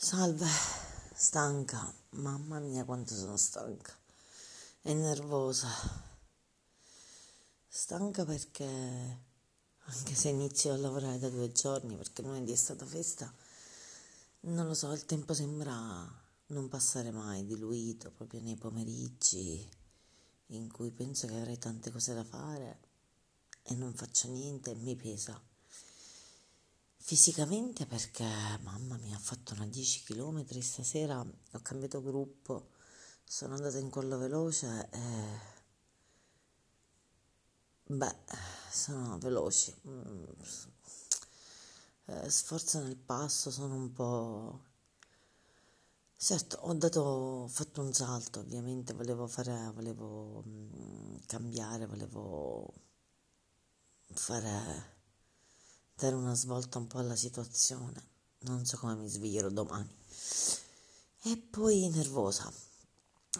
Salve, stanca, mamma mia quanto sono stanca e nervosa. Stanca perché, anche se inizio a lavorare da due giorni, perché lunedì è stata festa, non lo so, il tempo sembra non passare mai, diluito proprio nei pomeriggi in cui penso che avrei tante cose da fare e non faccio niente e mi pesa. Fisicamente perché mamma mia ha fatto una 10 km stasera, ho cambiato gruppo, sono andata in quello veloce e beh, sono veloci. Mm, eh, sforzo nel passo, sono un po' Certo, ho dato, ho fatto un salto, ovviamente volevo fare, volevo mm, cambiare, volevo fare dare una svolta un po' alla situazione. Non so come mi sveglierò domani. E poi nervosa.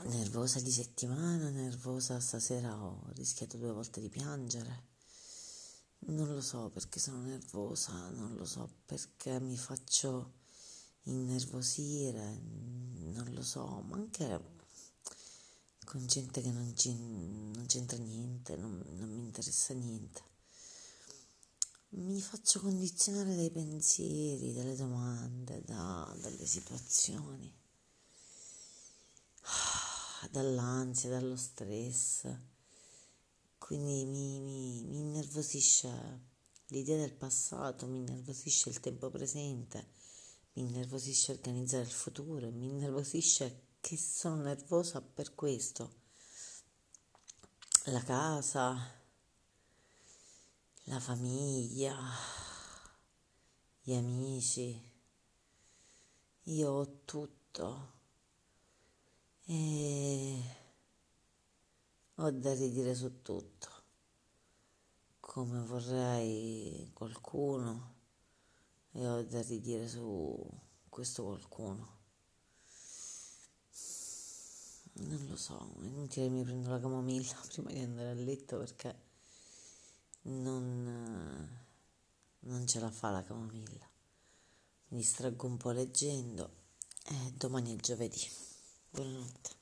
Nervosa di settimana, nervosa stasera ho rischiato due volte di piangere. Non lo so perché sono nervosa, non lo so perché mi faccio innervosire, non lo so, ma anche con gente che non, c'entra niente, non, non mi interessa niente mi faccio condizionare dai pensieri, dalle domande, da, dalle situazioni, dall'ansia, dallo stress. Quindi mi, mi, mi innervosisce l'idea del passato, mi innervosisce il tempo presente, mi innervosisce organizzare il futuro, mi innervosisce che sono nervosa per questo. La casa, la famiglia, gli amici. Io ho tutto e ho da ridire su tutto, come vorrei qualcuno e ho da ridire su questo qualcuno. Non lo so, è inutile mi prendo la camomilla prima di andare a letto perché non, non ce la fa la camomilla. Mi distraggo un po' leggendo e domani è giovedì. Buonanotte.